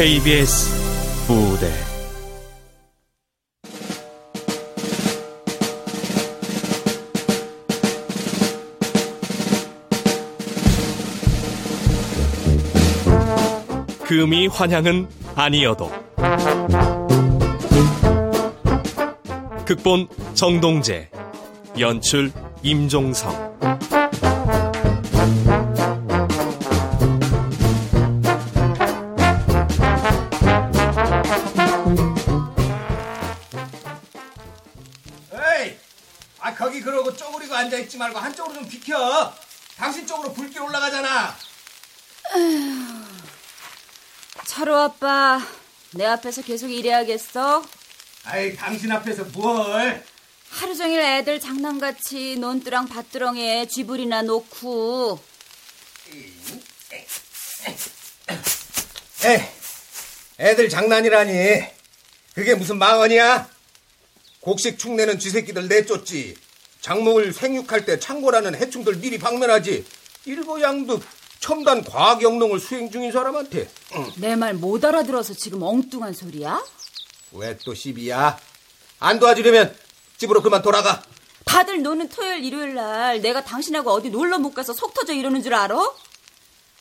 KBS 무대. 금이 환향은 아니어도 극본 정동재 연출 임종성 있지 말고 한쪽으로 좀 비켜. 당신 쪽으로 불길 올라가잖아. 철호 아빠, 내 앞에서 계속 일해야겠어? 아이 당신 앞에서 뭘. 하루 종일 애들 장난같이 논두랑 밭두렁에 쥐불이나 놓고. 에이 애들 장난이라니. 그게 무슨 망언이야? 곡식 축내는 쥐새끼들 내쫓지 작목을 생육할 때 창고라는 해충들 미리 방면하지 일거양득 첨단 과학 영농을 수행 중인 사람한테 내말 못 알아들어서 지금 엉뚱한 소리야? 왜 또 시비야 안 도와주려면 집으로 그만 돌아가 다들 노는 토요일 일요일 날 내가 당신하고 어디 놀러 못 가서 속 터져 이러는 줄 알아?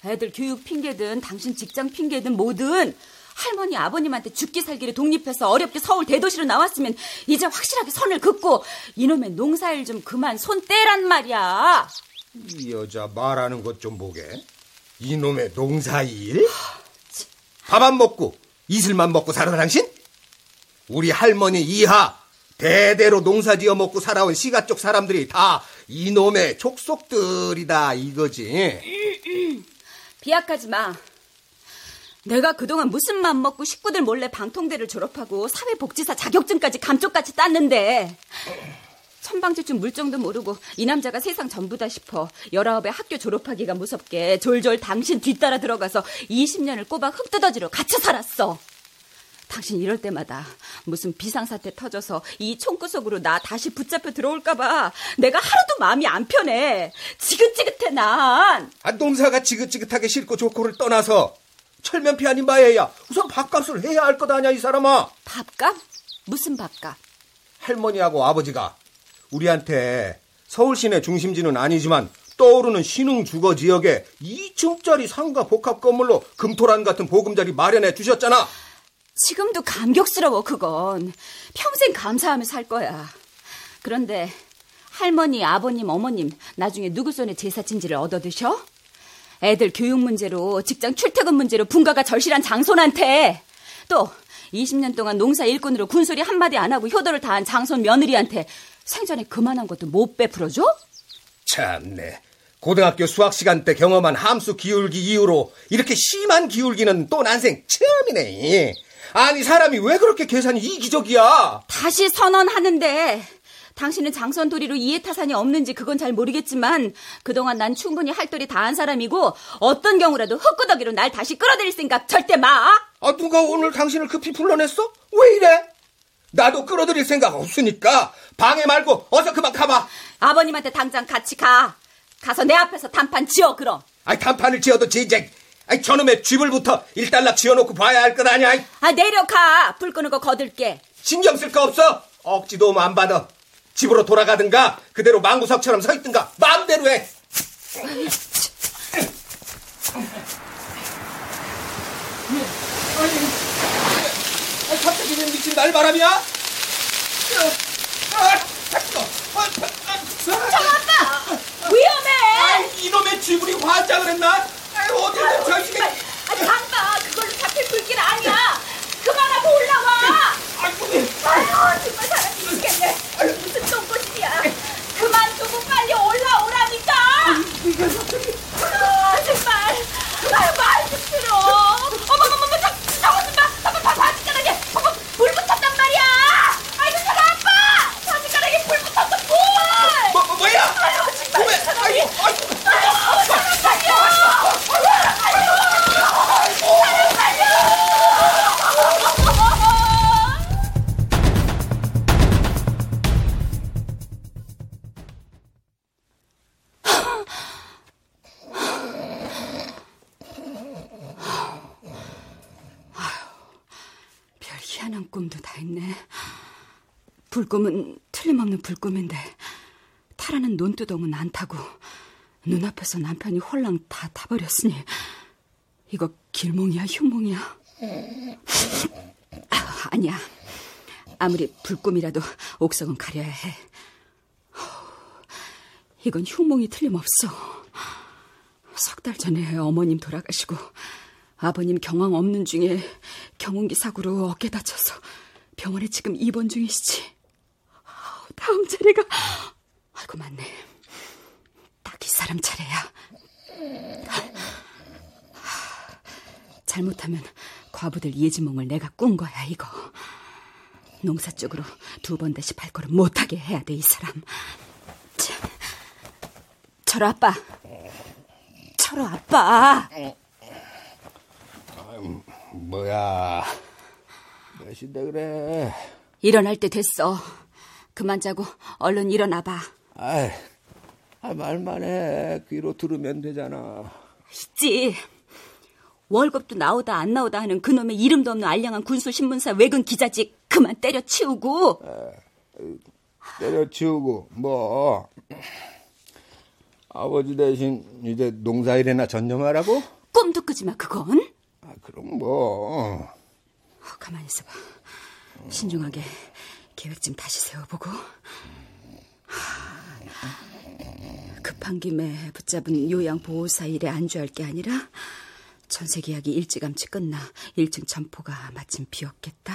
애들 교육 핑계든 당신 직장 핑계든 뭐든 할머니 아버님한테 죽기 살기를 독립해서 어렵게 서울 대도시로 나왔으면 이제 확실하게 선을 긋고 이놈의 농사일 좀 그만 손 떼란 말이야. 이 여자 말하는 것 좀 보게. 이놈의 농사일? 밥 안 먹고 이슬만 먹고 살아 당신? 우리 할머니 이하 대대로 농사 지어 먹고 살아온 시가 쪽 사람들이 다 이놈의 족속들이다 이거지. 비약하지 마. 내가 그동안 무슨 맘 먹고 식구들 몰래 방통대를 졸업하고 사회복지사 자격증까지 감쪽같이 땄는데 천방지축 물정도 모르고 이 남자가 세상 전부다 싶어 열아홉에 학교 졸업하기가 무섭게 졸졸 당신 뒤따라 들어가서 20년을 꼬박 흙두더지로 갇혀 살았어. 당신 이럴 때마다 무슨 비상사태 터져서 이 총구석으로 나 다시 붙잡혀 들어올까봐 내가 하루도 마음이 안 편해. 지긋지긋해 난. 아, 농사가 지긋지긋하게 싫고 좋고를 떠나서 철면피 아닌 바에야 우선 밥값을 해야 할 것 아냐 이 사람아. 밥값? 무슨 밥값? 할머니하고 아버지가 우리한테 서울 시내 중심지는 아니지만 떠오르는 신흥 주거 지역에 2층짜리 상가 복합 건물로 금토란 같은 보금자리 마련해 주셨잖아. 지금도 감격스러워 그건 평생 감사하며 살 거야 그런데 할머니 아버님 어머님 나중에 누구 손에 제사친지를 얻어 드셔? 애들 교육 문제로 직장 출퇴근 문제로 분가가 절실한 장손한테 또 20년 동안 농사 일꾼으로 군소리 한마디 안 하고 효도를 다한 장손 며느리한테 생전에 그만한 것도 못 베풀어줘? 참네. 고등학교 수학 시간 때 경험한 함수 기울기 이후로 이렇게 심한 기울기는 또 난생 처음이네. 아니 사람이 왜 그렇게 계산이 이기적이야? 다시 선언하는데 당신은 장선 도리로 이해타산이 없는지 그건 잘 모르겠지만 그동안 난 충분히 할 도리 다 한 사람이고 어떤 경우라도 흙구덕이로 날 다시 끌어들일 생각 절대 마. 아 누가 오늘 당신을 급히 불러냈어? 왜 이래? 나도 끌어들일 생각 없으니까 방해 말고 어서 그만 가봐. 아버님한테 당장 같이 가. 가서 내 앞에서 단판 지어 그럼. 아이 단판을 지어도 진작 아이 저놈의 쥐불부터 일단락 지어놓고 봐야 할 것 아니야. 아 내려가. 불 끄는 거 거들게. 신경 쓸 거 없어. 억지 도움 안 받아. 집으로 돌아가든가 그대로 망구석처럼 서 있든가 마음대로 해. 아니, 갑자기 왜 미친 날바람이야? 아, 잠깐. 아빠 위험해. 아, 이놈의 쥐불이 환장을 했나? 아이, 어디든 저기. 아 잠깐 그걸로 잡힐 불길 아니야. 그만하고 올라와. 아유 정말 사람 미치겠네. 무슨 똥꼬집이야. 그만 두고 빨리 올라오라니까. 타라는 논두덩은 안 타고 눈앞에서 남편이 홀랑 다 타버렸으니 이거 길몽이야 흉몽이야? 아, 아니야. 아무리 불꿈이라도 옥석은 가려야 해. 이건 흉몽이 틀림없어. 석 달 전에 어머님 돌아가시고 아버님 경황 없는 중에 경운기 사고로 어깨 다쳐서 병원에 지금 입원 중이시지. 다음 차례가 아이고 맞네. 딱이 사람 차례야. 잘못하면 과부들 예지몽을 내가 꾼 거야 이거. 농사 쪽으로 두 번 다시 발걸음 못하게 해야 돼 이 사람. 참. 철호 아빠. 철호 아빠. 뭐야? 몇인데 그래? 일어날 때 됐어. 그만 자고 얼른 일어나봐. 아이, 아, 말만 해. 귀로 들으면 되잖아. 있지. 월급도 나오다 안 나오다 하는 그놈의 이름도 없는 알량한 군수 신문사 외근 기자직 그만 때려치우고. 때려치우고 뭐 아버지 대신 이제 농사일에나 전념하라고? 꿈도 꾸지 마 그건. 아, 그럼 뭐 어, 가만히 있어봐. 신중하게 계획 좀 다시 세워보고. 하, 급한 김에 붙잡은 요양보호사 일에 안주할 게 아니라 전세 계약이 일찌감치 끝나 1층 점포가 마침 비었겠다.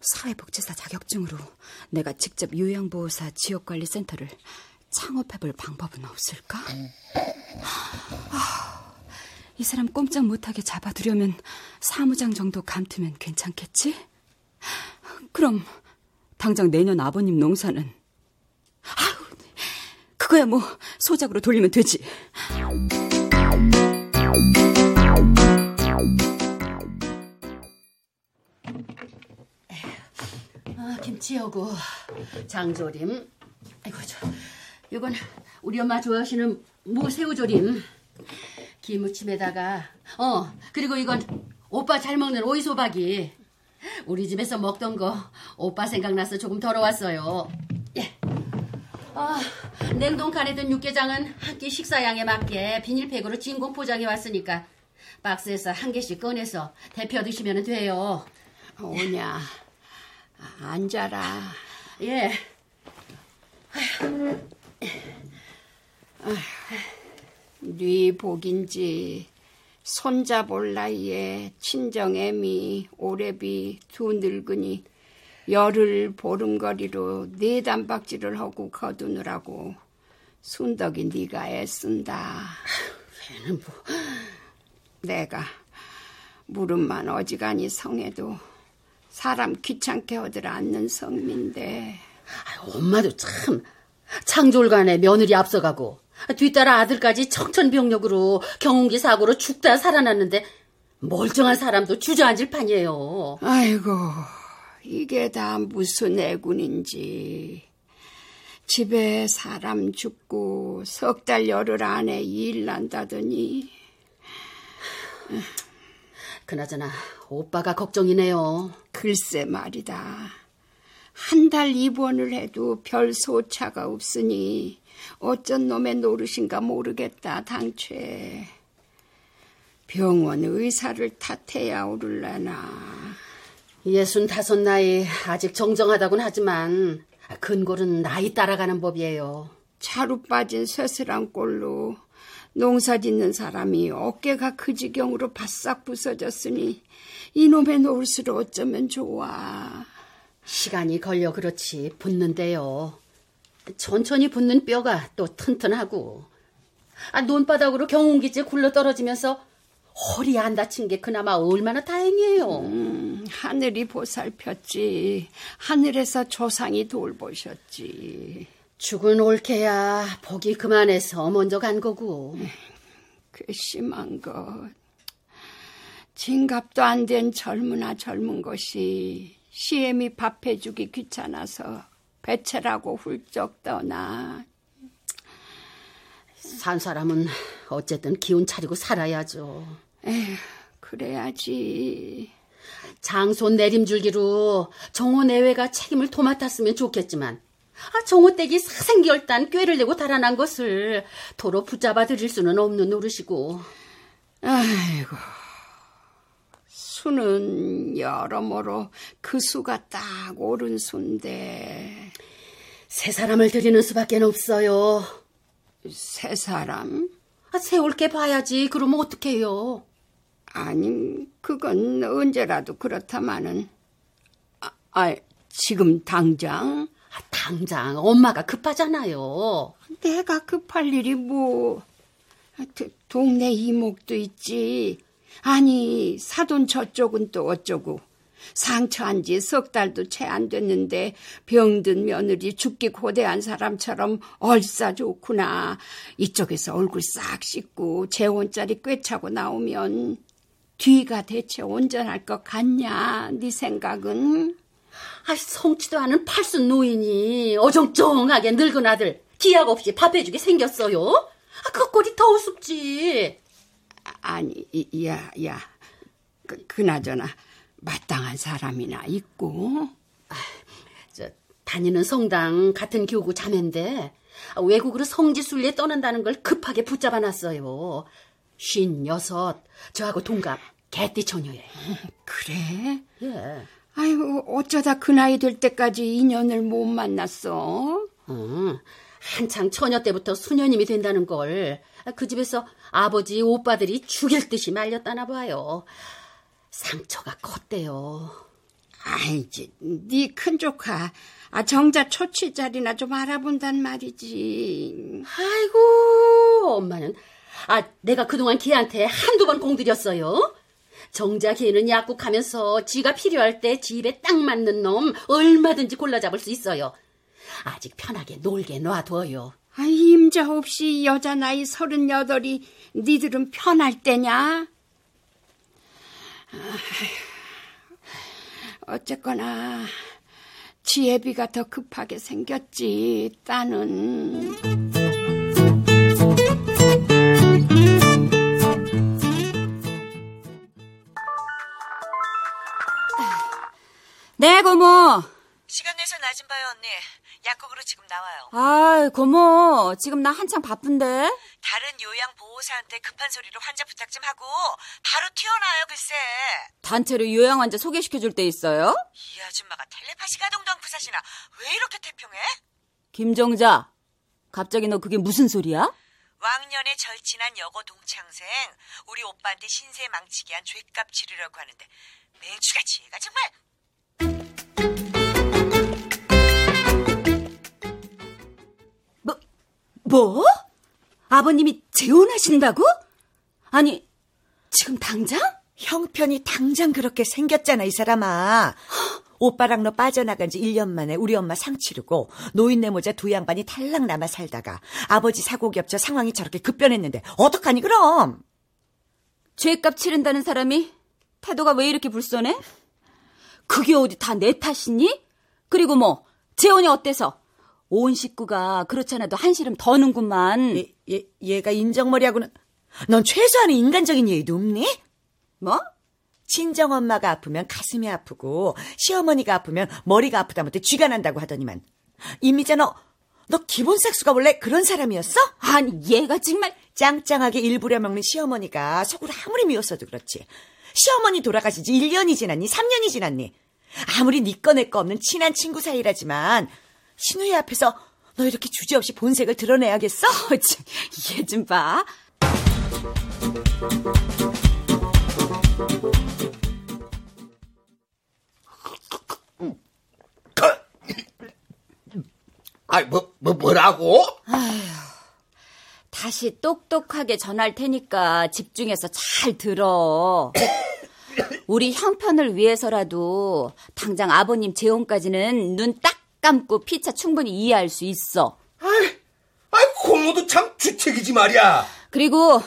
사회복지사 자격증으로 내가 직접 요양보호사 지역관리센터를 창업해볼 방법은 없을까? 아, 이 사람 꼼짝 못하게 잡아두려면 사무장 정도 감투면 괜찮겠지? 그럼 당장 내년 아버님 농사는 그거야 뭐 소작으로 돌리면 되지. 아, 김치하고 장조림. 아이고 저 이건 우리 엄마 좋아하시는 무새우조림. 김무침에다가 어 그리고 이건 오빠 잘 먹는 오이소박이. 우리 집에서 먹던 거 오빠 생각나서 조금 덜어왔어요. 예. 아, 냉동 칸에 든 육개장은 한 끼 식사량에 맞게 비닐팩으로 진공 포장해 왔으니까 박스에서 한 개씩 꺼내서 데펴 드시면 돼요. 오냐, 앉아라. 예. 네 복인지 손자볼 나이에 친정애미 오래비 두 늙은이 열흘 보름거리로 네 단박질을 하고 거두느라고 순덕이 네가 애쓴다. 걔는 뭐 내가 무릎만 어지간히 성해도 사람 귀찮게 하들 않는 성민데 아유, 엄마도 참 창졸간에 며느리 앞서가고 뒤따라 아들까지 청천벽력으로 경운기 사고로 죽다 살아났는데 멀쩡한 사람도 주저앉을 판이에요. 아이고 이게 다 무슨 애군인지 집에 사람 죽고 석 달 열흘 안에 일 난다더니 그나저나 오빠가 걱정이네요. 글쎄 말이다. 한 달 입원을 해도 별 소차가 없으니 어쩐 놈의 노릇인가 모르겠다 당최. 병원 의사를 탓해야 오를라나. 예순 다섯 나이 아직 정정하다곤 하지만 근골은 나이 따라가는 법이에요. 차로 빠진 쇠슬한 꼴로 농사 짓는 사람이 어깨가 그 지경으로 바싹 부서졌으니 이놈의 노릇을 어쩌면 좋아. 시간이 걸려 그렇지 붙는데요. 천천히 붙는 뼈가 또 튼튼하고 아, 논바닥으로 경운기째 굴러 떨어지면서 허리 안 다친 게 그나마 얼마나 다행이에요. 음, 하늘이 보살폈지. 하늘에서 조상이 돌보셨지. 죽은 옳게야 복이 그만해서 먼저 간 거고. 괘씸한 것. 진갑도 안 된 젊으나 젊은 것이 시엠이 밥 해주기 귀찮아서 배채라고 훌쩍 떠나. 산 사람은 어쨌든 기운 차리고 살아야죠. 에휴, 그래야지. 장손 내림줄기로 정호 내외가 책임을 도맡았으면 좋겠지만 아, 정호 댁이 사생결단 꾀를 내고 달아난 것을 도로 붙잡아 드릴 수는 없는 노릇이고 아이고, 수는 여러모로 그 수가 딱 옳은 수인데 세 사람을 드리는 수밖에 없어요. 세 사람? 아, 세울 게 봐야지. 그러면 어떡해요? 아니, 그건 언제라도 그렇다마는. 아, 아, 지금 당장? 아, 당장 엄마가 급하잖아요. 내가 급할 일이 뭐. 도, 동네 이목도 있지. 아니, 사돈 저쪽은 또 어쩌고. 상처한 지 석 달도 채 안 됐는데 병든 며느리 죽기 고대한 사람처럼 얼싸 좋구나. 이쪽에서 얼굴 싹 씻고 재혼자리 꿰차고 나오면 뒤가 대체 온전할 것 같냐? 네 생각은? 아, 성치도 않은 팔순 노인이 어정쩡하게 늙은 아들 기약 없이 밥해주게 생겼어요. 아, 그 꼴이 더 우습지. 아니, 야, 야. 그, 그나저나 마땅한 사람이나 있고. 저 다니는 성당 같은 교구 자매인데 아, 외국으로 성지 순례 떠난다는 걸 급하게 붙잡아 놨어요. 쉰 여섯 저하고 동갑 개띠 처녀에. 그래? 예. 아이고, 어쩌다 그 나이 될 때까지 인연을 못 만났어? 어, 한창 처녀 때부터 수녀님이 된다는 걸 그 집에서 아버지 오빠들이 죽일 듯이 말렸다나 봐요. 상처가 컸대요. 아이지, 네 큰 조카. 아, 정자 초치 자리나 좀 알아본단 말이지. 아이고, 엄마는 아 내가 그동안 걔한테 한두 번 공들였어요. 정자 걔는 약국하면서 지가 필요할 때 집에 딱 맞는 놈 얼마든지 골라 잡을 수 있어요. 아직 편하게 놀게 놔둬요. 아, 임자 없이 여자 나이 서른여덟이 니들은 편할 때냐? 아, 어쨌거나 지혜비가 더 급하게 생겼지. 따는 네, 고모. 시간 내서 나좀 봐요, 언니. 약국으로 지금 나와요. 아이, 고모. 지금 나 한창 바쁜데. 다른 요양보호사한테 급한 소리로 환자 부탁 좀 하고 바로 튀어나와요, 글쎄. 단체로 요양 환자 소개시켜줄 때 있어요? 이 아줌마가 텔레파시 가동도 않고 사시나 왜 이렇게 태평해? 김정자. 갑자기 너 그게 무슨 소리야? 왕년에 절친한 여고 동창생 우리 오빠한테 신세 망치게 한 죄값 치르려고 하는데 맹추같이 얘가 정말 뭐? 아버님이 재혼하신다고? 아니, 지금 당장? 형편이 당장 그렇게 생겼잖아, 이 사람아. 오빠랑 너 빠져나간 지 1년 만에 우리 엄마 상 치르고 노인네 모자 두 양반이 탈락 남아 살다가 아버지 사고 겹쳐 상황이 저렇게 급변했는데 어떡하니 그럼? 죄값 치른다는 사람이 태도가 왜 이렇게 불선해? 그게 어디 다 내 탓이니? 그리고 뭐 재혼이 어때서? 온 식구가 그렇지 않아도 한시름 더는구만. 얘, 얘, 얘가 인정머리하고는 넌 최소한의 인간적인 예의도 없니? 뭐? 친정엄마가 아프면 가슴이 아프고 시어머니가 아프면 머리가 아프다못해 쥐가 난다고 하더니만 이미자 너, 너 기본 삭수가 원래 그런 사람이었어? 아니 얘가 정말 짱짱하게 일부려 먹는 시어머니가 속으로 아무리 미웠어도 그렇지 시어머니 돌아가신 지 1년이 지났니 3년이 지났니 아무리 니꺼 네 내꺼 없는 친한 친구 사이라지만 신우의 앞에서 너 이렇게 주저없이 본색을 드러내야겠어? 얘좀 봐. 아, 뭐, 뭐, 뭐라고? 다시 똑똑하게 전할 테니까 집중해서 잘 들어. 우리 형편을 위해서라도 당장 아버님 재혼까지는 눈 딱 감고 피차 충분히 이해할 수 있어. 아이, 아이, 고모도 참 주책이지 말이야. 그리고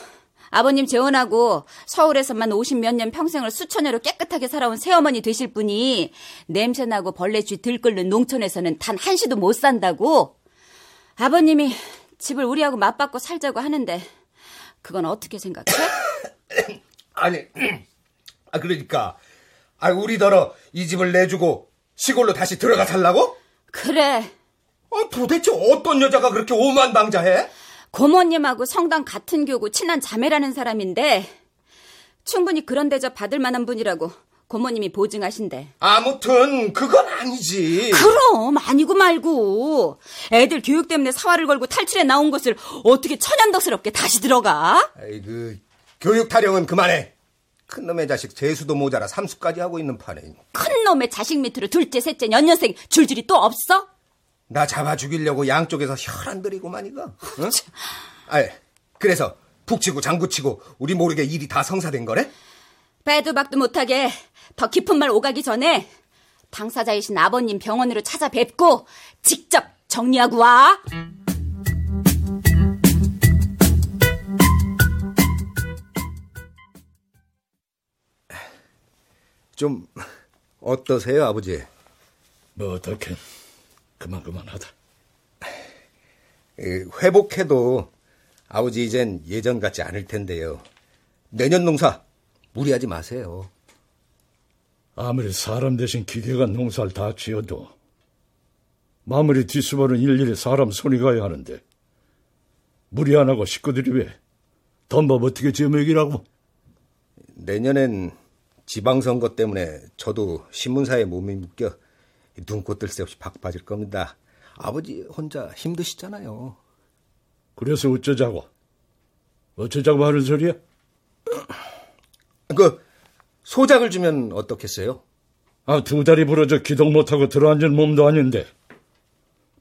아버님 재혼하고 서울에서만 50몇 년 평생을 수천여로 깨끗하게 살아온 새어머니 되실 분이 냄새나고 벌레쥐 들끓는 농촌에서는 단 한시도 못 산다고? 아버님이 집을 우리하고 맞받고 살자고 하는데 그건 어떻게 생각해? 아니, 아, 그러니까. 아, 우리더러 이 집을 내주고 시골로 다시 들어가 살라고? 그래. 아, 도대체 어떤 여자가 그렇게 오만방자해? 고모님하고 성당 같은 교구 친한 자매라는 사람인데 충분히 그런 대접 받을 만한 분이라고 고모님이 보증하신대. 아무튼 그건 아니지. 그럼 아니고 말고 애들 교육 때문에 사활을 걸고 탈출해 나온 곳을 어떻게 천연덕스럽게 다시 들어가? 아이고, 그 교육 타령은 그만해. 큰 놈의 자식 재수도 모자라 삼수까지 하고 있는 판에 큰 놈의 자식 밑으로 둘째, 셋째, 연년생 줄줄이 또 없어? 나 잡아 죽이려고 양쪽에서 혈안 들이고만 이거. 응? 아, 그래서 북치고 장구치고 우리 모르게 일이 다 성사된 거래? 빼도 박도 못하게 더 깊은 말 오가기 전에 당사자이신 아버님 병원으로 찾아뵙고 직접 정리하고 와. 좀 어떠세요, 아버지? 뭐 어떻게 그만 그만하다. 에, 회복해도 아버지 이젠 예전 같지 않을 텐데요. 내년 농사 무리하지 마세요. 아무리 사람 대신 기계가 농사를 다 지어도 마무리 뒷수발은 일일이 사람 손이 가야 하는데 무리 안 하고 식구들이 왜 덤밥 어떻게 지어먹이라고? 내년엔 지방선거 때문에 저도 신문사에 몸이 묶여 눈꽃 뜰 새 없이 바빠질 겁니다. 아버지 혼자 힘드시잖아요. 그래서 어쩌자고? 어쩌자고 하는 소리야? 그 소작을 주면 어떻겠어요? 아, 두 다리 부러져 기동 못하고 들어앉은 몸도 아닌데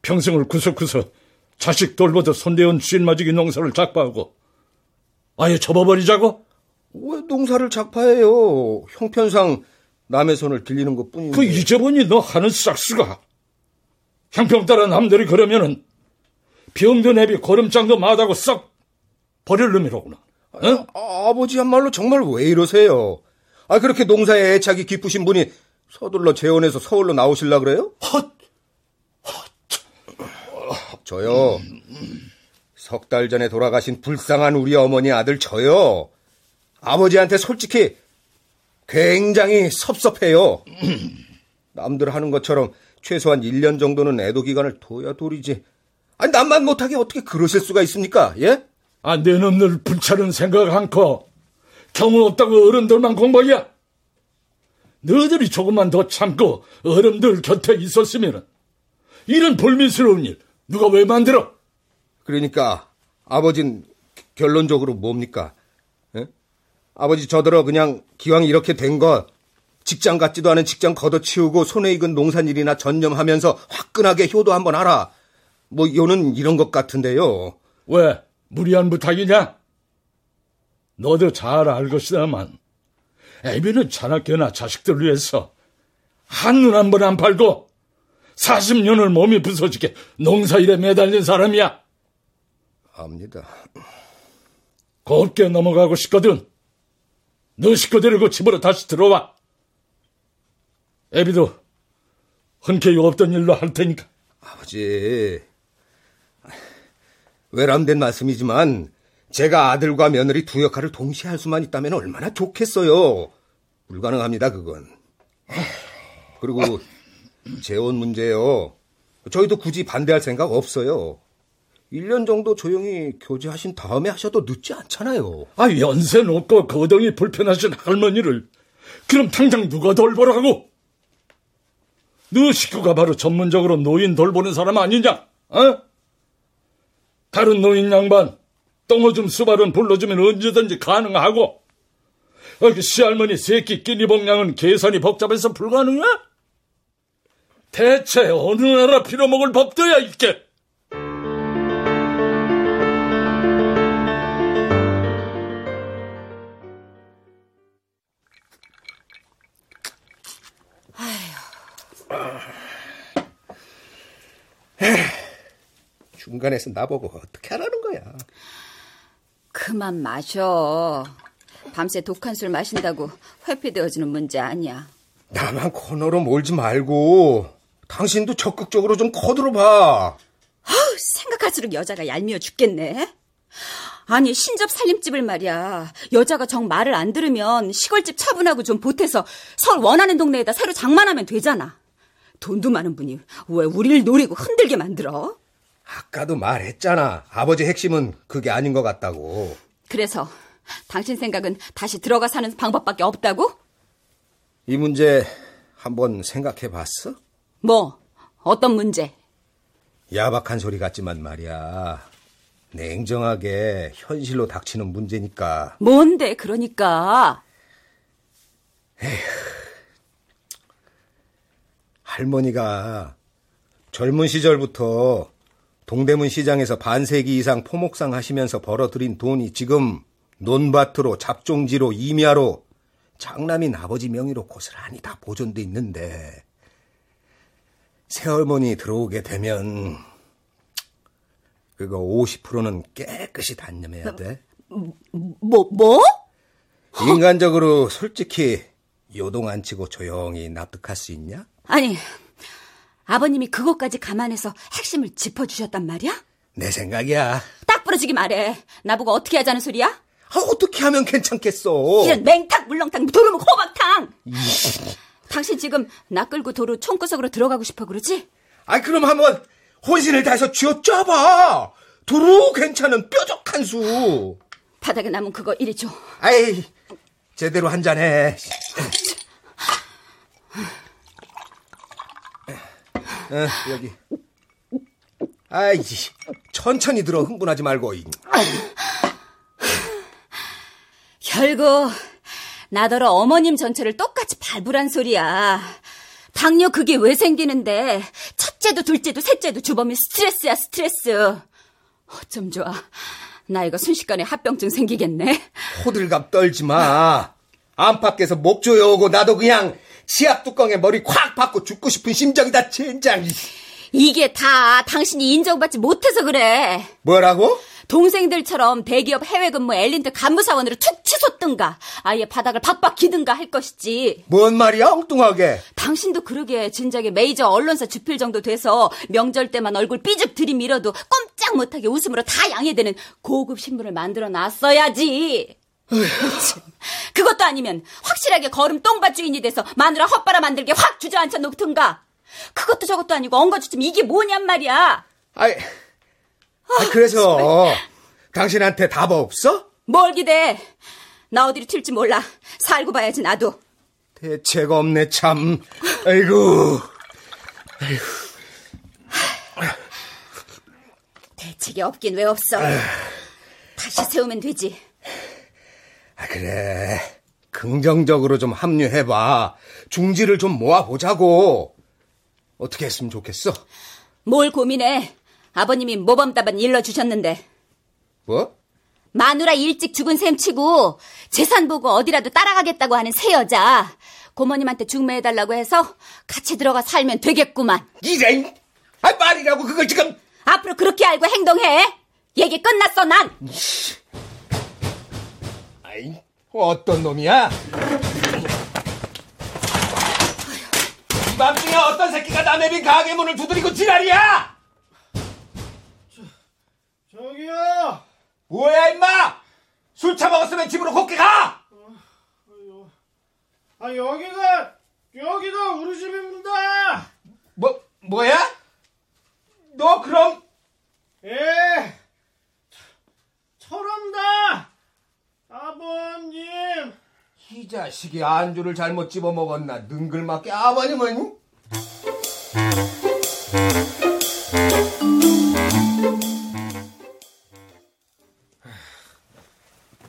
평생을 구석구석 자식 돌보듯 손대온 쥐인 맞이기 농사를 작파하고 아예 접어버리자고? 왜 농사를 작파해요? 형편상 남의 손을 빌리는 것 뿐인데. 그 잊어보니 너 하는 싹수가 형평 따라 남들이 그러면은 병든 애비 고름장도 마다고 썩 버릴 놈이로구나. 응? 아, 아버지 한 말로 정말 왜 이러세요? 아 그렇게 농사에 애착이 깊으신 분이 서둘러 재혼해서 서울로 나오실라 그래요? 헛! 저요. 석달 전에 돌아가신 불쌍한 우리 어머니 아들 저요. 아버지한테 솔직히 굉장히 섭섭해요. 남들 하는 것처럼 최소한 1년 정도는 애도 기간을 둬야 도리지. 아니 남만 못하게 어떻게 그러실 수가 있습니까? 예? 아, 내 놈들 불찰은 생각 않고 경우 없다고 어른들만 공부야. 너희들이 조금만 더 참고 어른들 곁에 있었으면 이런 불미스러운 일 누가 왜 만들어? 그러니까 아버진 결론적으로 뭡니까? 예? 아버지 저더러 그냥 기왕 이렇게 된거 직장 같지도 않은 직장 걷어치우고 손에 익은 농산일이나 전념하면서 화끈하게 효도 한번 하라. 뭐 요는 이런 것 같은데요. 왜? 무리한 부탁이냐? 너도 잘 알 것이다만 애비는 자나깨나 자식들 위해서 한눈 한 번 안 팔고 40년을 몸이 부서지게 농사일에 매달린 사람이야. 압니다. 곱게 넘어가고 싶거든. 너 식구 데리고 집으로 다시 들어와. 애비도 흔쾌히 없던 일로 할 테니까. 아버지, 외람된 말씀이지만 제가 아들과 며느리 두 역할을 동시에 할 수만 있다면 얼마나 좋겠어요. 불가능합니다, 그건. 그리고 재혼 문제요. 저희도 굳이 반대할 생각 없어요. 1년 정도 조용히 교제하신 다음에 하셔도 늦지 않잖아요. 아, 연세 높고 거덩이 불편하신 할머니를 그럼 당장 누가 돌보라고? 너 식구가 바로 전문적으로 노인 돌보는 사람 아니냐? 어? 다른 노인 양반 똥오줌 수발은 불러주면 언제든지 가능하고 어, 그 시할머니 새끼 끼니 복량은 계산이 복잡해서 불가능해? 대체 어느 나라 빌어먹을 법도야 이게? 중간에서 나보고 어떻게 하라는 거야. 그만 마셔. 밤새 독한 술 마신다고 회피되어지는 문제 아니야. 나만 코너로 몰지 말고 당신도 적극적으로 좀 거들어봐. 아우, 생각할수록 여자가 얄미워 죽겠네. 아니 신접 살림집을 말이야 여자가 정 말을 안 들으면 시골집 처분하고 좀 보태서 서울 원하는 동네에다 새로 장만하면 되잖아 돈도 많은 분이 왜 우리를 노리고 흔들게 만들어 아까도 말했잖아. 아버지 핵심은 그게 아닌 것 같다고. 그래서 당신 생각은 다시 들어가 사는 방법밖에 없다고? 이 문제 한번 생각해 봤어? 뭐 어떤 문제? 야박한 소리 같지만 말이야. 냉정하게 현실로 닥치는 문제니까. 뭔데 그러니까 할머니가 젊은 시절부터 동대문 시장에서 반세기 이상 포목상 하시면서 벌어들인 돈이 지금 논밭으로 잡종지로 임야로 장남인 아버지 명의로 고스란히 다 보존돼 있는데 새할머니 들어오게 되면 그거 50%는 깨끗이 단념해야 돼. 뭐 뭐? 인간적으로 솔직히 요동 안 치고 조용히 납득할 수 있냐? 아니 아버님이 그것까지 감안해서 핵심을 짚어주셨단 말이야? 내 생각이야. 딱 부러지기 말해 나보고 어떻게 하자는 소리야? 아, 어떻게 하면 괜찮겠어? 이런 맹탕 물렁탕 도루묵 호박탕 당신 지금 나 끌고 도로 총구석으로 들어가고 싶어 그러지? 아, 그럼 한번 혼신을 다해서 쥐어짜봐. 두루 괜찮은 뾰족한 수. 바닥에 남은 그거 이리 줘 아이, 제대로 한 잔해. 어, 여기. 아이, 천천히 들어 흥분하지 말고. 결국 나더러 어머님 전체를 똑같이 밟으란 소리야. 당뇨 그게 왜 생기는데 첫째도 둘째도 셋째도 주범이 스트레스야 스트레스. 어쩜 좋아. 나 이거 순식간에 합병증 생기겠네. 호들갑 떨지 마. 안팎에서 목 조여오고 나도 그냥 치약 뚜껑에 머리 콱 박고 죽고 싶은 심정이다, 젠장. 이게 다 당신이 인정받지 못해서 그래. 뭐라고? 동생들처럼 대기업 해외 근무 엘린트 간부사원으로 툭 치솟든가 아예 바닥을 박박 기든가 할 것이지. 뭔 말이야, 엉뚱하게. 당신도 그러게 진작에 메이저 언론사 주필 정도 돼서 명절 때만 얼굴 삐죽 들이밀어도 꼼짝 못하게 웃음으로 다 양해되는 고급 신문을 만들어 놨어야지. 그것도 아니면 확실하게 거름 똥밭 주인이 돼서 마누라 헛바라 만들게 확 주저앉혀 놓든가. 그것도 저것도 아니고 엉거주춤 이게 뭐냔 말이야. 아이, 아, 그래서 당신한테 답 없어? 뭘 기대? 나 어디로 튈지 몰라. 살고 봐야지 나도. 대책 없네 참. 아이고. 대책이 없긴 왜 없어. 다시 세우면 되지. 아, 그래. 긍정적으로 좀 합류해봐. 중지를 좀 모아보자고. 어떻게 했으면 좋겠어? 뭘 고민해. 아버님이 모범답안 일러주셨는데. 뭐? 마누라 일찍 죽은 셈 치고 재산 보고 어디라도 따라가겠다고 하는 새 여자. 고모님한테 중매해달라고 해서 같이 들어가 살면 되겠구만. 이래! 아, 말이라고 그걸 지금! 앞으로 그렇게 알고 행동해. 얘기 끝났어, 난. 어떤 놈이야? 이 밤중에 어떤 새끼가 남의 빈 가게 문을 두드리고 지랄이야! 저기요! 뭐야, 임마! 술 처먹었으면 집으로 곱게 가! 아, 여기가, 여기가 우리 집입니다! 뭐, 뭐야? 너 그럼, 예! 철원다! 아버님! 이 자식이 안주를 잘못 집어먹었나, 능글맞게 아버님은?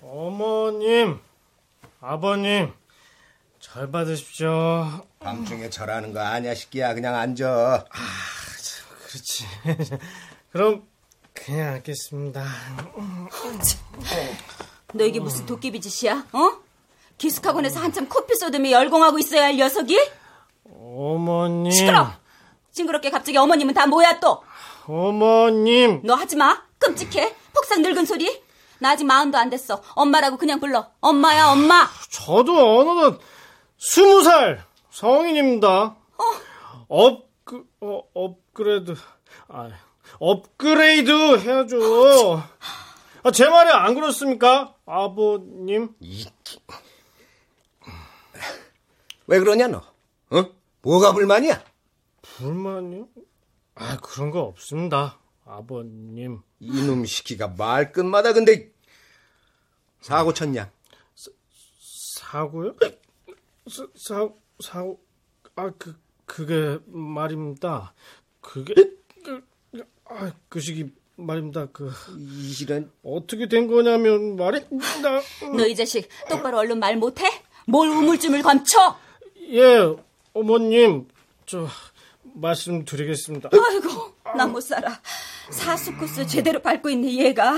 어머님, 아버님, 잘 받으십시오. 밤중에 절하는 거 아니야, 새끼야. 그냥 앉아. 그렇지. 그럼, 그냥 앉겠습니다. 너 이게 무슨 도깨비 짓이야? 어? 기숙학원에서 한참 코피 쏟으며 열공하고 있어야 할 녀석이? 어머님. 시끄러! 징그럽게 갑자기 어머님은 다 뭐야 또? 어머님. 너 하지 마. 끔찍해. 폭삭 늙은 소리. 나 아직 마흔도 안 됐어. 엄마라고 그냥 불러. 엄마야, 엄마. 저도 어느덧 스무 살 성인입니다. 업그 어, 업그레이드 아 업그레이드 해야죠. 아, 제 말이 안 그렇습니까? 아버님? 왜 그러냐 너? 어? 뭐가 불만이야? 불만이요? 아, 그런 거 없습니다. 아버님. 이놈 시키가 말끝마다 근데 사고 쳤냐? 사고요? 사, 사, 사고, 아, 그, 그게 말입니다. 그게, 그, 아, 그 시기 말입니다. 그, 이런 어떻게 된 거냐면 말이, 나, 너이 자식 똑바로 얼른 말 못해? 뭘 우물쭈물 감춰? 예, 어머님, 저, 말씀드리겠습니다. 아이고 나 못 살아. 사수 코스 제대로 밟고 있는 얘가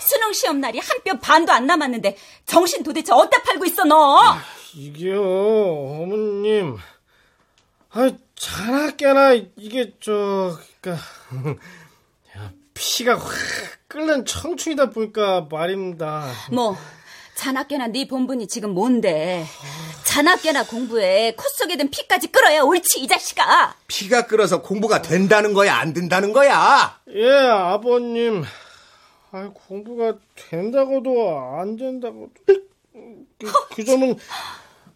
수능 시험 날이 한 뼘 반도 안 남았는데 정신 도대체 어디다 팔고 있어 너? 이게요, 어머님. 아, 자나 깨나, 이게, 저, 그니까, 야, 피가 확 끓는 청춘이다 보니까 말입니다. 뭐 자나깨나 네 본분이 지금 뭔데? 자나깨나 공부에 코 속에 든 피까지 끌어야 옳지 이 자식아. 피가 끓어서 공부가 된다는 거야 안 된다는 거야? 예, 아버님. 아, 공부가 된다고도 안 된다고도. 그, 그 점은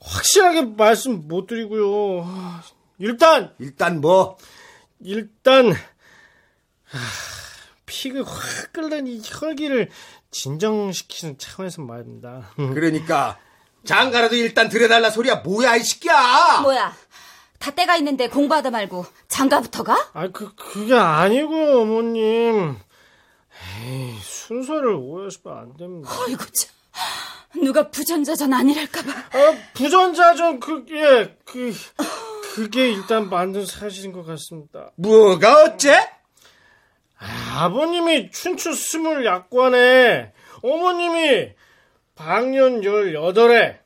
확실하게 말씀 못 드리고요. 일단, 일단 뭐 일단, 아, 피가 확 끓는 이 혈기를 진정시키는 차원에서 말입니다. 그러니까 장가라도 일단 들여달라 소리야 뭐야 이 새끼야? 뭐야? 다 때가 있는데 공부하다 말고 장가부터 가? 아, 그, 그게 아니고요, 어머님. 에이, 순서를 오해하시면 안 됩니다. 아이고 참. 누가 부전자전 아니랄까봐. 아, 부전자전, 그, 예, 그, 그게 일단 만든 사실인 것 같습니다. 뭐가 어째? 아버님이 춘추 스물 약관에 어머님이 방년 열여덟에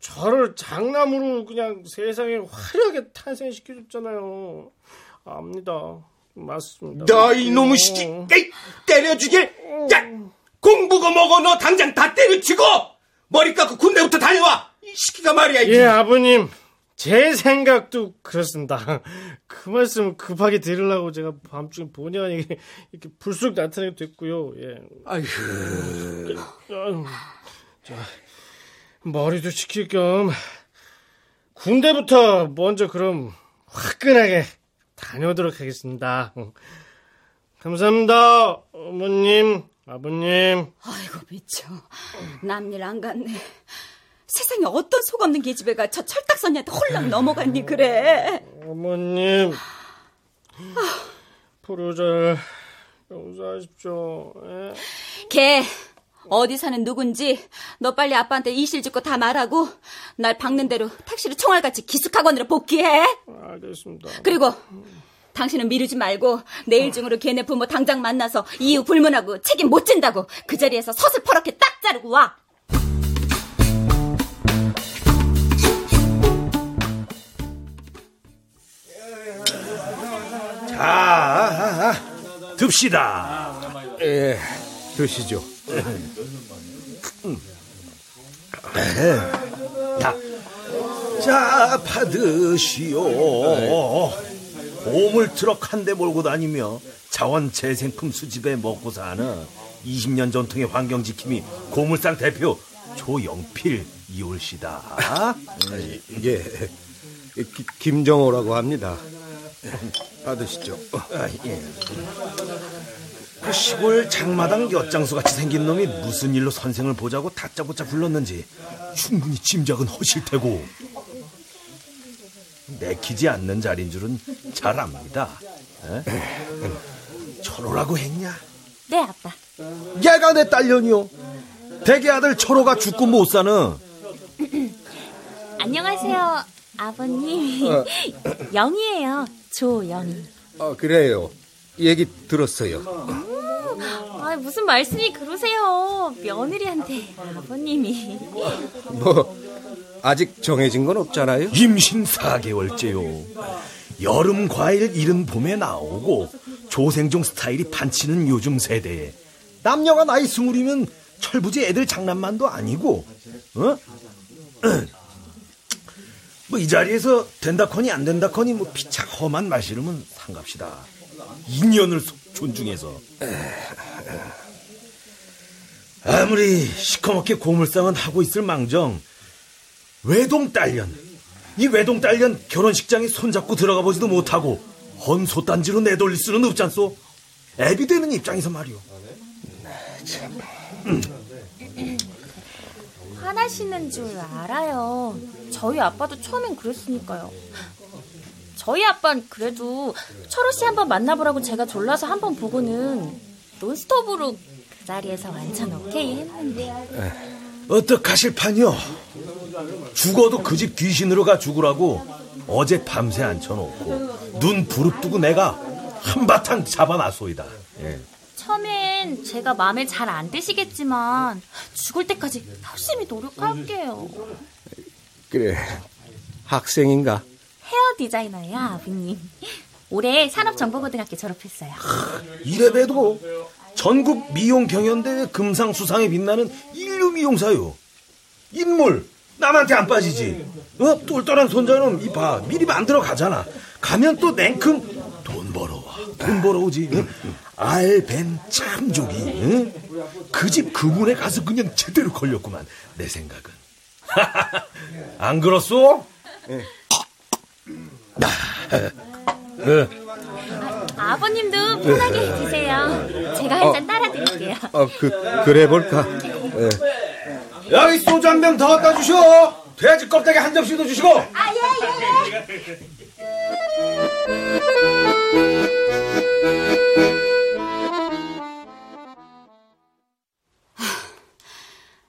저를 장남으로 그냥 세상에 화려하게 탄생시켜줬잖아요. 압니다. 맞습니다. 너 이놈의 시끼 에이, 때려주게 야 공부고 뭐고 너 당장 다 때려치고 머리 깎고 군대부터 다녀와 이 시끼가 말이야 이 예, 아버님. 제 생각도 그렇습니다. 그 말씀 급하게 드리려고 제가 밤중에 본의 아니게 이렇게 불쑥 나타나게 됐고요. 예. 아유, 자, 머리도 식힐 겸 군대부터 먼저 그럼 화끈하게 다녀오도록 하겠습니다. 감사합니다, 어머님, 아버님. 아이고 미쳐. 남일 안 갔네. 세상에 어떤 속 없는 계집애가 저 철딱선이한테 홀랑 넘어갔니 그래. 어머님, 프로절 용서하십시오. 예? 걔 어디 사는 누군지 너 빨리 아빠한테 이실 짓고 다 말하고 날 박는 대로 택시로 총알같이 기숙학원으로 복귀해. 알겠습니다. 그리고 당신은 미루지 말고 내일 중으로 걔네 부모 당장 만나서 이유 불문하고 책임 못 진다고 그 자리에서 서슬퍼렇게 딱 자르고 와. 자, 듭시다. 예 드시죠 자, 자, 받으시오. 보물 트럭 한 대 몰고 다니며 자원 재생품 수집에 먹고 사는 20년 전통의 환경 지킴이 고물상 대표 조영필 이올시다. 예 기- 김정호라고 합니다 받으시죠 아, 예. 그 시골 장마당 엿장수 같이 생긴 놈이 무슨 일로 선생을 보자고 다짜고짜 불렀는지 충분히 짐작은 허실 테고 내키지 않는 자리인 줄은 잘 압니다. 에? 철호라고 했냐? 네 아빠. 얘가 내 딸년이요. 대개 아들 철호가 죽고 못 사는 안녕하세요, 아버님. 영이에요, 조영이. 아 그래요 얘기 들었어요 아, 무슨 말씀이 그러세요. 며느리한테 아버님이. 뭐 아직 정해진 건 없잖아요 임신 4개월째요. 여름 과일 이른 봄에 나오고 조생종 스타일이 판치는 요즘 세대에 남녀가 나이 스물이면 철부지 애들 장난만도 아니고 어? 뭐 이 자리에서 된다커니 안 된다커니 뭐 험한 말 싫으면 상갑시다. 인연을 소- 존중해서. 아무리 시커멓게 고물상은 하고 있을 망정 외동 딸년 이 외동 딸년 결혼식장에 손잡고 들어가 보지도 못하고 헌소 단지로 내돌릴 수는 없잖소. 애비 되는 입장에서 말이오 화나시는 줄 알아요. 저희 아빠도 처음엔 그랬으니까요. 저희 아빠는 그래도 철호 씨 한번 만나보라고 제가 졸라서 한번 보고는 논스톱으로 그 자리에서 완전 오케이 했는데. 어떡하실 판이요 죽어도 그 집 귀신으로 가 죽으라고 어제 밤새 앉혀놓고 눈 부릅뜨고 내가 한바탕 잡아놨소이다 예. 처음엔 제가 마음에 잘 안 드시겠지만 죽을 때까지 열심히 노력할게요. 그래. 학생인가? 헤어 디자이너예요, 아버님. 올해 산업정보고등학교 졸업했어요. 이래봬도 전국 미용 경연대회 금상수상에 빛나는 인류 미용사요. 인물 남한테 안 빠지지. 어 똘똘한 손자놈 이봐 미리 만들어 가잖아. 가면 또 냉큼 돈 벌어와. 돈 벌어오지. 응? 알벤 참족이. 응? 그집 그문에 가서 그냥 제대로 걸렸구만. 내 생각은. 안 그렇소? 아버님도 편하게 드세요. 제가 한 잔 따라 드릴게요. 어, 그, 그래 볼까? 예. 여기 소주 한 병 더 갖다 주시오. 돼지 껍데기 한 접시도 주시고.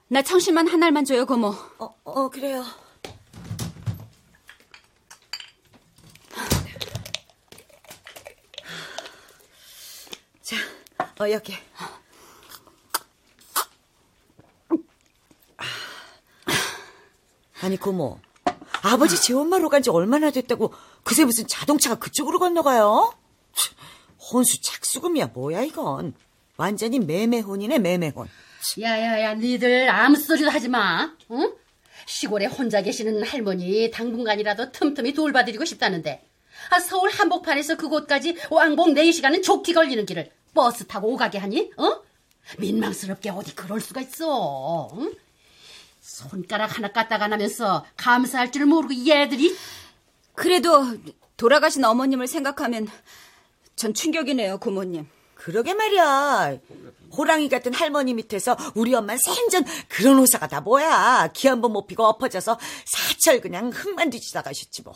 나 청실만 한 알만 줘요, 고모. 어, 어, 그래요. 자, 어, 여기. 아니, 고모. 아버지 재혼마로 간 지 얼마나 됐다고 그새 무슨 자동차가 그쪽으로 건너가요? 치, 혼수 착수금이야, 뭐야, 이건. 완전히 매매혼이네, 매매혼. 야야야, 니들 아무 소리도 하지 마. 응? 시골에 혼자 계시는 할머니 당분간이라도 틈틈이 돌봐드리고 싶다는데 아, 서울 한복판에서 그곳까지 왕복 4시간은 좋게 걸리는 길을 버스 타고 오가게 하니? 어? 민망스럽게 어디 그럴 수가 있어. 응? 손가락 하나 까딱 안 하면서 감사할 줄 모르고 얘들이 그래도 돌아가신 어머님을 생각하면 전 충격이네요, 고모님. 그러게 말이야. 호랑이 같은 할머니 밑에서 우리 엄만 생전 그런 호사가 다 뭐야. 기 한 번 못 피고 엎어져서 사철 그냥 흙만 뒤지다 가셨지 뭐.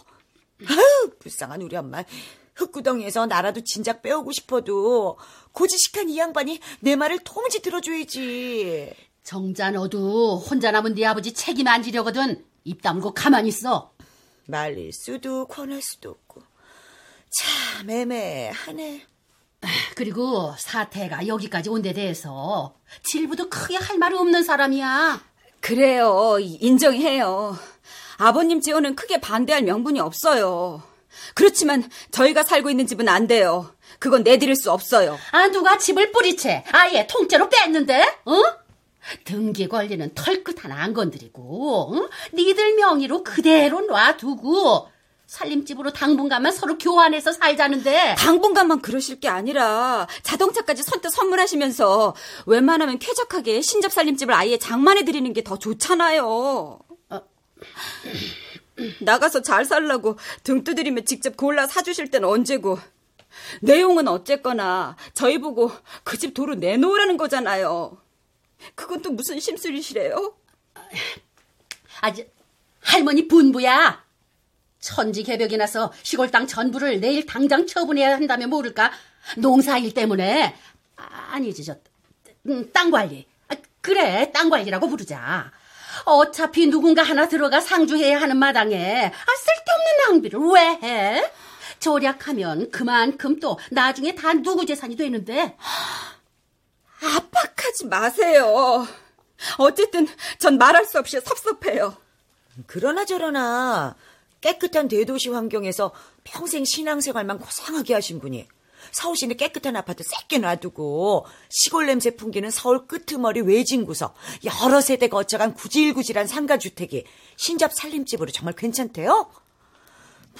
아유 불쌍한 우리 엄마. 흙구덩이에서 나라도 진작 빼오고 싶어도 고지식한 이 양반이 내 말을 통지 들어줘야지. 정자 너도 혼자 남은 네 아버지 책임 안 지려거든 입 다물고 가만히 있어. 말릴 수도 권할 수도 없고. 참 애매하네. 그리고 사태가 여기까지 온 데 대해서 질부도 크게 할말 없는 사람이야. 그래요, 인정해요. 아버님 지원은 크게 반대할 명분이 없어요. 그렇지만 저희가 살고 있는 집은 안 돼요. 그건 내드릴 수 없어요. 아 누가 집을 뿌리채 아예 통째로 뺐는데? 어? 등기 권리는 털끝 하나 안 건드리고 응? 니들 명의로 그대로 놔두고 살림집으로 당분간만 서로 교환해서 살자는데 당분간만 그러실 게 아니라 자동차까지 선뜻 선물하시면서 웬만하면 쾌적하게 신접 살림집을 아예 장만해 드리는 게 더 좋잖아요. 나가서 잘 살라고 등 두드리며 직접 골라 사주실 때는 언제고. 내용은 어쨌거나 저희 보고 그 집 도로 내놓으라는 거잖아요. 그건 또 무슨 심술이시래요? 아주 할머니 분부야. 천지 개벽이 나서 시골 땅 전부를 내일 당장 처분해야 한다면 모를까? 농사일 때문에 아, 아니지 저 음, 땅 관리. 아, 그래 땅 관리라고 부르자. 어차피 누군가 하나 들어가 상주해야 하는 마당에 아, 쓸데없는 낭비를 왜 해? 절약하면 그만큼 또 나중에 다 누구 재산이 되는데 압박하지 마세요. 어쨌든 전 말할 수 없이 섭섭해요. 그러나 저러나 깨끗한 대도시 환경에서 평생 신앙생활만 고상하게 하신 분이 서울시내 깨끗한 아파트 새게 놔두고 시골 냄새 풍기는 서울 끄트머리 외진구석 여러 세대 거쳐간 구질구질한 상가주택이 신잡 살림집으로 정말 괜찮대요?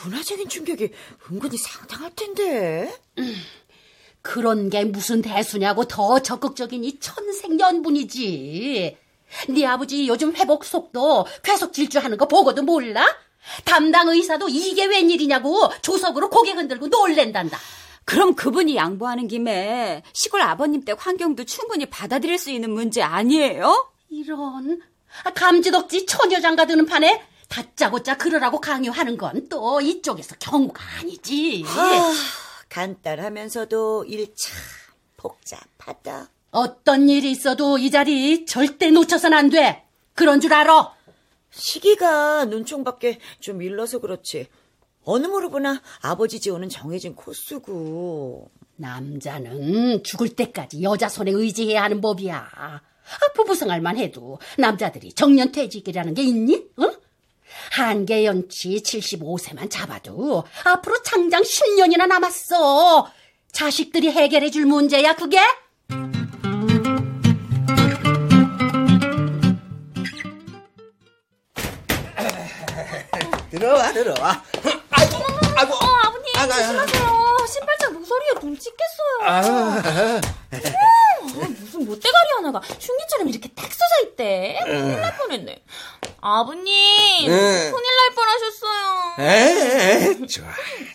문화적인 충격이 은근히 상당할 텐데. 그런 게 무슨 대수냐고 더 적극적인 이 천생연분이지. 네 아버지 요즘 회복 속도 계속 질주하는 거 보고도 몰라? 담당 의사도 이게 웬일이냐고 조석으로 고개 흔들고 놀랜단다. 그럼 그분이 양보하는 김에 시골 아버님 댁 환경도 충분히 받아들일 수 있는 문제 아니에요? 이런 감지덕지 처녀장가 드는 판에 다짜고짜 그러라고 강요하는 건 또 이쪽에서 경우가 아니지. 아, 간단하면서도 일 참 복잡하다. 어떤 일이 있어도 이 자리 절대 놓쳐선 안 돼. 그런 줄 알아. 시기가 눈총밖에 좀 일러서 그렇지. 어느 무릎이나 아버지 지원은 정해진 코스고. 남자는 죽을 때까지 여자 손에 의지해야 하는 법이야. 아, 부부 생활만 해도 남자들이 정년퇴직이라는 게 있니? 응? 한계 연치 75세만 잡아도 앞으로 장장 10년이나 남았어. 자식들이 해결해 줄 문제야, 그게? 들어와, 들어와. 아이고, 아이고. 어, 아버님, 아이고. 조심하세요. 신발장 모서리에 돈 찍겠어요. 아, 어, 무슨 못대가리 하나가 흉기처럼 이렇게 딱 쏟아 있대. 큰일 날 뻔했네. 아버님, 응. 큰일 날 뻔하셨어요. 에, 좋아,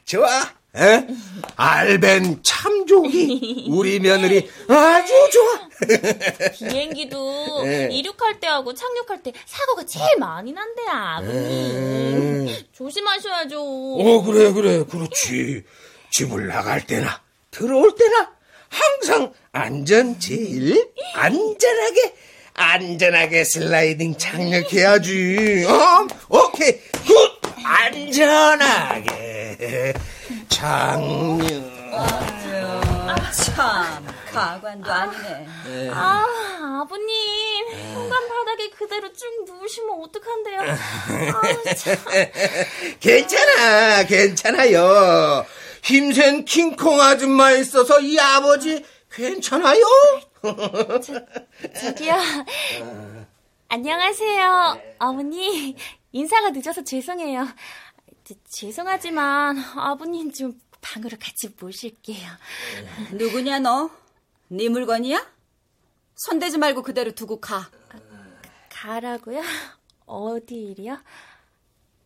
좋아. 에? 알벤 참 좋기. 우리 며느리 아주 좋아. 비행기도 네. 이륙할 때하고 착륙할 때 사고가 제일 많이 난대, 아버님. 조심하셔야죠. 어, 그래, 그래, 그렇지. 집을 나갈 때나, 들어올 때나, 항상 안전 제일, 안전하게, 안전하게 슬라이딩 착륙해야지. 어? 오케이, Good! 안전하게. 착륙. 참, 가관도 아니네. 아, 아버님. 현관 바닥에 그대로 쭉 누우시면 어떡한데요? 아, 참. 괜찮아, 괜찮아요. 힘센 킹콩 아줌마 있어서 이 아버지 괜찮아요? 저 기요. 안녕하세요. 어머니. 인사가 늦어서 죄송해요. 제- 죄송하지만 아버님 좀 방으로 같이 모실게요. 누구냐, 너? 네 물건이야? 손대지 말고 그대로 두고 가. 가라고요? 어디 일이요?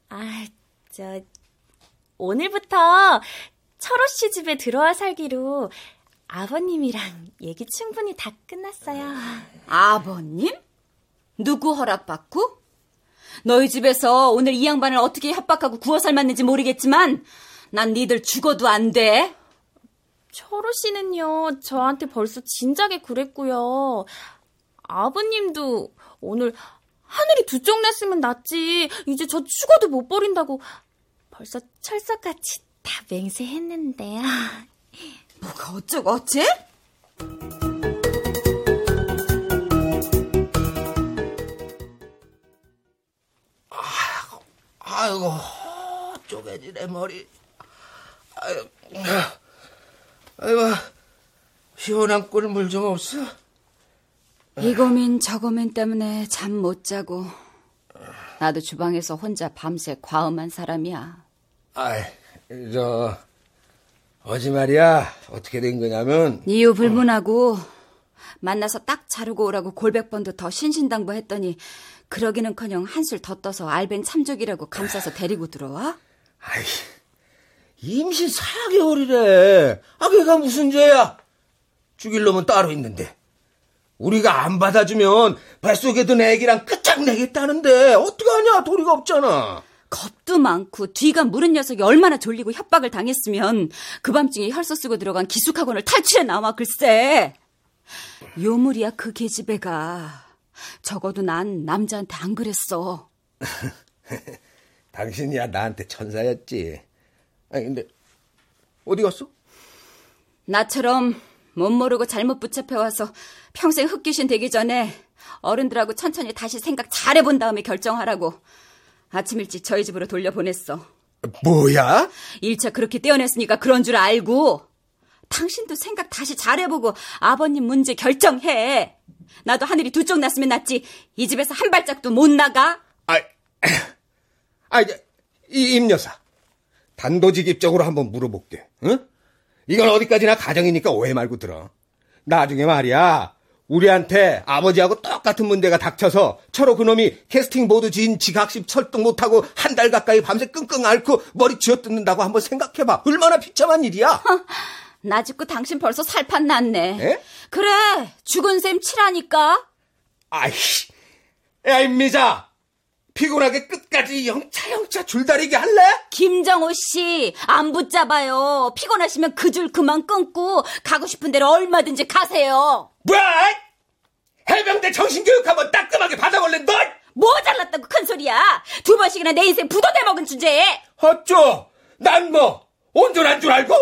아, 저 오늘부터 철호 씨 집에 들어와 살기로 아버님이랑 얘기 충분히 다 끝났어요. 아버님? 누구 허락받고? 너희 집에서 오늘 이 양반을 어떻게 협박하고 구워 삶았는지 모르겠지만 난 니들 죽어도 안 돼. 철호 씨는요, 저한테 벌써 진작에 그랬고요. 아버님도 오늘 하늘이 두 쪽 났으면 낫지. 이제 저 죽어도 못 버린다고 벌써 철석같이 다 맹세했는데요. 뭐가 어쩌고 어째? 아이고, 쪼개지네, 머리. 아이고, 아이고, 시원한 꿀물 좀 없어? 이 고민 저 고민 때문에 잠 못 자고 나도 주방에서 혼자 밤새 과음한 사람이야. 아이, 저, 어제 말이야, 어떻게 된 거냐면, 이유 불문하고 만나서 딱 자르고 오라고 골백 번도 더 신신당부했더니 그러기는커녕 한술 더 떠서 알벤 참족이라고 감싸서 데리고 들어와? 아이, 임신 4개월이래. 아, 걔가 무슨 죄야? 죽일 놈은 따로 있는데. 우리가 안 받아주면 뱃속에 든 애기랑 끝장내겠다는데, 어떡하냐, 도리가 없잖아. 겁도 많고 뒤가 무른 녀석이 얼마나 졸리고 협박을 당했으면 그 밤중에 혈서 쓰고 들어간 기숙학원을 탈출해 나와 글쎄. 요물이야 그 계집애가. 적어도 난 남자한테 안 그랬어. 당신이야 나한테 천사였지. 아니, 근데, 어디 갔어? 나처럼 못 모르고 잘못 붙잡혀 와서 평생 흑귀신 되기 전에 어른들하고 천천히 다시 생각 잘해 본 다음에 결정하라고 아침 일찍 저희 집으로 돌려보냈어. 뭐야? 1차 그렇게 떼어냈으니까 그런 줄 알고 당신도 생각 다시 잘해보고 아버님 문제 결정해. 나도 하늘이 두 쪽 났으면 낫지 이 집에서 한 발짝도 못 나가. 아, 이제, 이, 임 여사. 단도직입적으로 한번 물어볼게. 응? 이건 어디까지나 가정이니까 오해 말고 들어. 나중에 말이야. 우리한테 아버지하고 똑같은 문제가 닥쳐서 철호 그놈이 캐스팅 보드 지인 지각식 철동 못하고 한 달 가까이 밤새 끙끙 앓고 머리 쥐어뜯는다고 한번 생각해봐. 얼마나 비참한 일이야. 나 짓고 당신 벌써 살판 났네. 에? 그래, 죽은 셈 치라니까. 아이, 야, 임미자. 피곤하게 끝까지 영차 영차 줄다리기 할래? 김정호 씨, 안 붙잡아요. 피곤하시면 그 줄 그만 끊고 가고 싶은 대로 얼마든지 가세요. 뭐야? 해병대 정신교육 한번 따끔하게 받아볼래, 너? 뭐 잘났다고 큰 소리야. 두 번씩이나 내 인생 부도돼 먹은 주제에. 어쩌? 난 뭐, 온전한 줄 알고?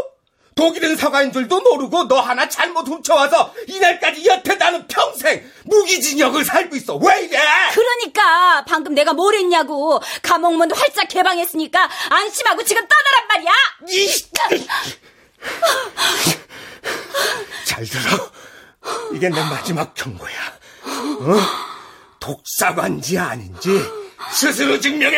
독일은 사과인 줄도 모르고 너 하나 잘못 훔쳐와서 이날까지 여태 나는 평생 무기징역을 살고 있어. 왜 이래? 그러니까 방금 내가 뭘 했냐고. 감옥문도 활짝 개방했으니까 안심하고 지금 떠나란 말이야. 이... 잘 들어. 이게 내 마지막 경고야. 어? 독사관지 아닌지 스스로 증명해!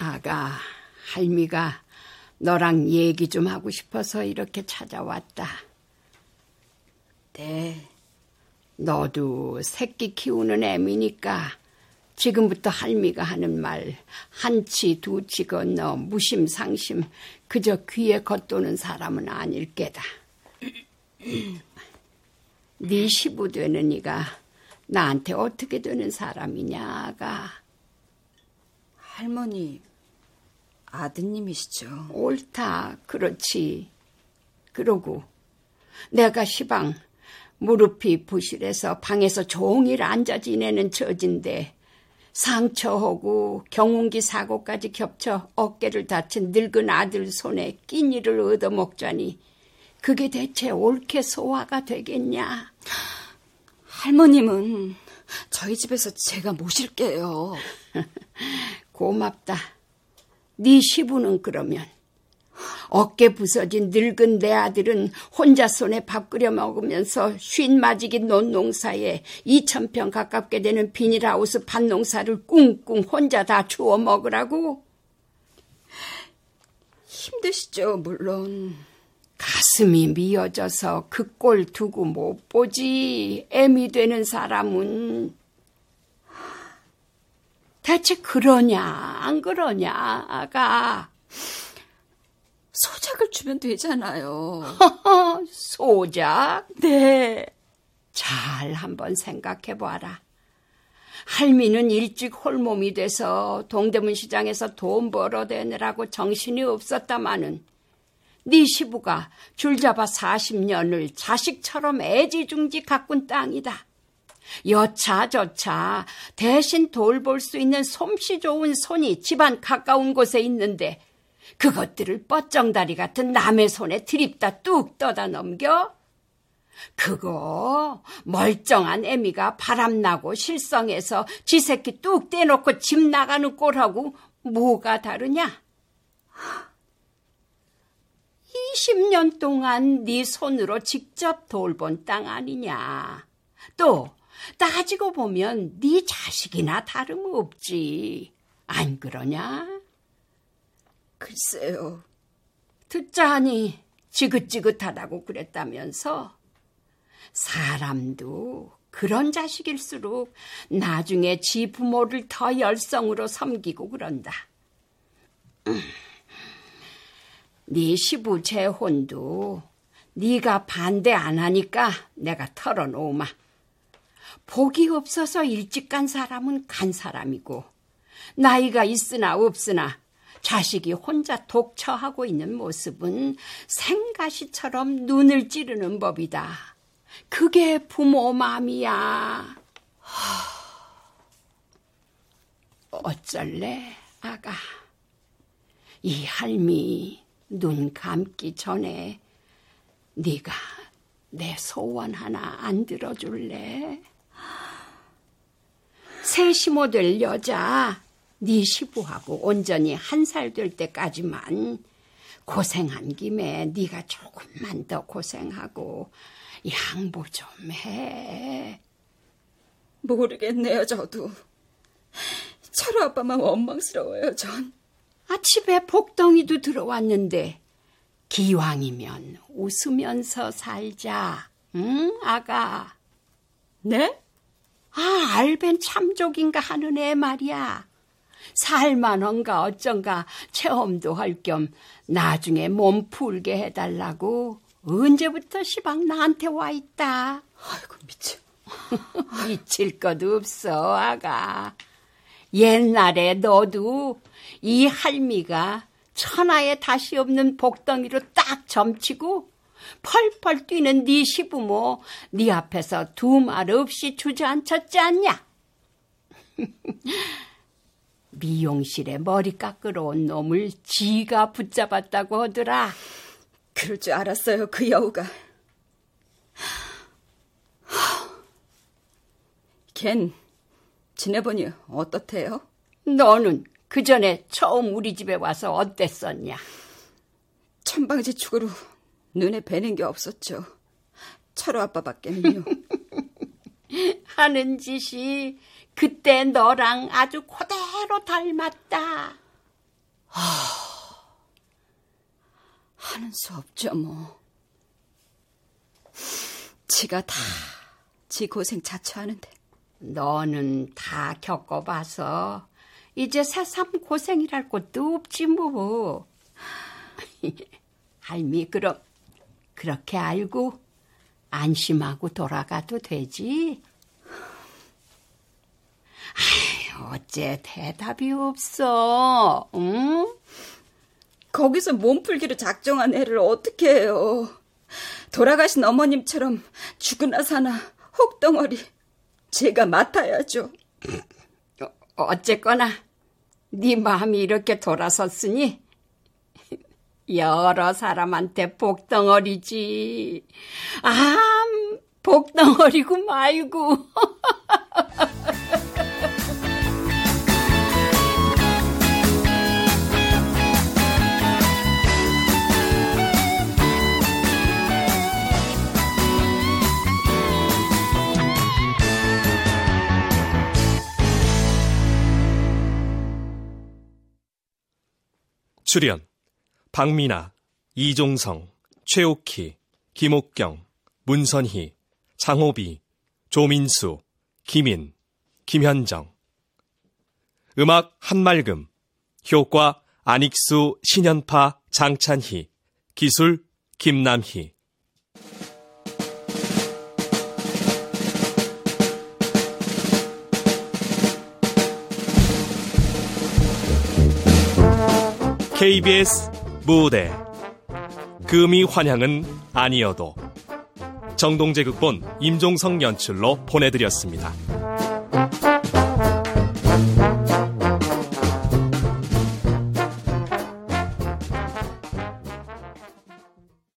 아가, 할미가 너랑 얘기 좀 하고 싶어서 이렇게 찾아왔다. 네. 너도 새끼 키우는 애미니까 지금부터 할미가 하는 말 한치 두치 건너 무심상심 그저 귀에 겉도는 사람은 아닐 게다. 네 시부 되는 이가 나한테 어떻게 되는 사람이냐가 할머니, 아드님이시죠. 옳다. 그렇지. 그러고 내가 시방 무릎이 부실해서 방에서 종일 앉아 지내는 처진데 상처하고 경운기 사고까지 겹쳐 어깨를 다친 늙은 아들 손에 끼니를 얻어먹자니 그게 대체 옳게 소화가 되겠냐? 할머님은 저희 집에서 제가 모실게요. 고맙다. 네 시부는 그러면 어깨 부서진 늙은 내 아들은 혼자 손에 밥 끓여 먹으면서 쉰 맞이기 논농사에 2천평 가깝게 되는 비닐하우스 밭농사를 꿍꿍 혼자 다 주워 먹으라고? 힘드시죠, 물론. 가슴이 미어져서 그 꼴 두고 못 보지. 애미 되는 사람은. 대체 그러냐, 안 그러냐, 아가. 소작을 주면 되잖아요. 소작? 네. 잘 한번 생각해 봐라. 할미는 일찍 홀몸이 돼서 동대문 시장에서 돈 벌어대느라고 정신이 없었다마는 네 시부가 줄잡아 40년을 자식처럼 애지중지 가꾼 땅이다. 여차저차 대신 돌볼 수 있는 솜씨 좋은 손이 집안 가까운 곳에 있는데 그것들을 뻗정다리 같은 남의 손에 들입다 뚝 떠다 넘겨? 그거 멀쩡한 애미가 바람나고 실성해서 지 새끼 뚝 떼놓고 집 나가는 꼴하고 뭐가 다르냐? 20년 동안 네 손으로 직접 돌본 땅 아니냐. 또 따지고 보면 네 자식이나 다름없지. 안 그러냐? 글쎄요. 듣자 하니 지긋지긋하다고 그랬다면서 사람도 그런 자식일수록 나중에 지 부모를 더 열성으로 섬기고 그런다. 음. 네 시부 재혼도 네가 반대 안 하니까 내가 털어놓으마. 복이 없어서 일찍 간 사람은 간 사람이고 나이가 있으나 없으나 자식이 혼자 독처하고 있는 모습은 생가시처럼 눈을 찌르는 법이다. 그게 부모 마음이야. 어쩔래, 아가. 이 할미 눈 감기 전에 네가 내 소원 하나 안 들어줄래? 세시모 될 여자 네 시부하고 온전히 한 살 될 때까지만 고생한 김에 네가 조금만 더 고생하고 양보 좀 해. 모르겠네요, 저도. 철호 아빠만 원망스러워요, 전. 아, 집에 복덩이도 들어왔는데, 기왕이면 웃으면서 살자. 응, 아가? 네? 아, 알벤 참족인가 하는 애 말이야. 살만한가 어쩐가 체험도 할 겸 나중에 몸 풀게 해달라고 언제부터 시방 나한테 와 있다. 아이고, 미쳐. 미칠 것 없어, 아가. 옛날에 너도 이 할미가 천하에 다시 없는 복덩이로 딱 점치고 펄펄 뛰는 네 시부모 네 앞에서 두 말 없이 주저앉혔지 않냐? 미용실에 머리 깎으러 온 놈을 지가 붙잡았다고 하더라. 그럴 줄 알았어요, 그 여우가. 걘 지내보니 어떻대요? 너는 그 전에 처음 우리 집에 와서 어땠었냐? 천방지축으로 눈에 뵈는 게 없었죠. 철호 아빠밖에는요. 하는 짓이 그때 너랑 아주 그대로 닮았다. 하는 수 없죠, 뭐. 지가 다 지 고생 자처하는데. 너는 다 겪어봐서 이제 새삼 고생이랄 것도 없지 뭐. 할미 그럼 그렇게 알고 안심하고 돌아가도 되지? 어째 대답이 없어, 응? 거기서 몸풀기로 작정한 애를 어떻게 해요? 돌아가신 어머님처럼 죽으나 사나 혹덩어리 제가 맡아야죠. 어쨌거나 네 마음이 이렇게 돌아섰으니 여러 사람한테 복덩어리지. 아, 복덩어리고 말고. 출연 박미나, 이종성, 최옥희, 김옥경, 문선희, 장호비, 조민수, 김인, 김현정. 음악 한말금. 효과 안익수, 신현파, 장찬희. 기술 김남희. KBS 무대 금이 환향은 아니어도 정동재 극본 임종성 연출로 보내드렸습니다.